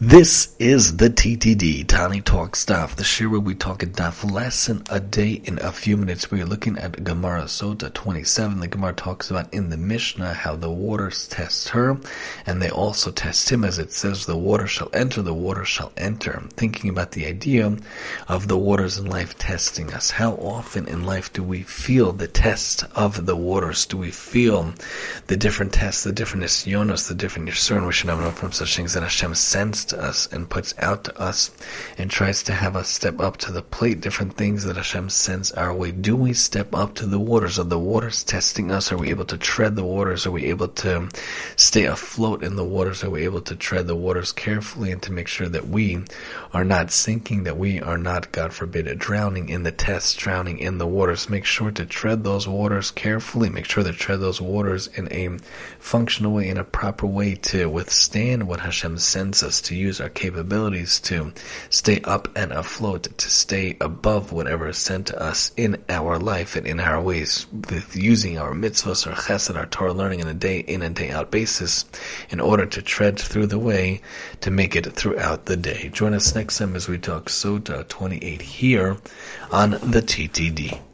This is the TTD, Tani Talk Daf, the shiur where we talk a daf lesson a day in a few minutes. We are looking at Gemara Sotah 27. The Gemara talks about in the Mishnah how the waters test her, and they also test him as it says, the water shall enter, the water shall enter. Thinking about the idea of the waters in life testing us. How often in life do we feel the test of the waters? Do we feel the different tests, the different isyonos, the different yisur, we should have no from such things that Hashem sends to us and puts out to us and tries to have us step up to the plate, different things that Hashem sends our way. Do we step up to the waters? Are the waters testing us? Are we able to tread the waters? Are we able to stay afloat in the waters? Are we able to tread the waters carefully and to make sure that we are not sinking, that we are not, God forbid, drowning in the tests, drowning in the waters? Make sure to tread those waters carefully. Make sure to tread those waters in a functional way, in a proper way to withstand what Hashem sends us to use our capabilities to stay up and afloat, to stay above whatever is sent to us in our life and in our ways, with using our mitzvahs, our chesed, our Torah learning on a day in and day out basis in order to tread through the way to make it throughout the day. Join us next time as we talk Sotah 28 here on the TTD.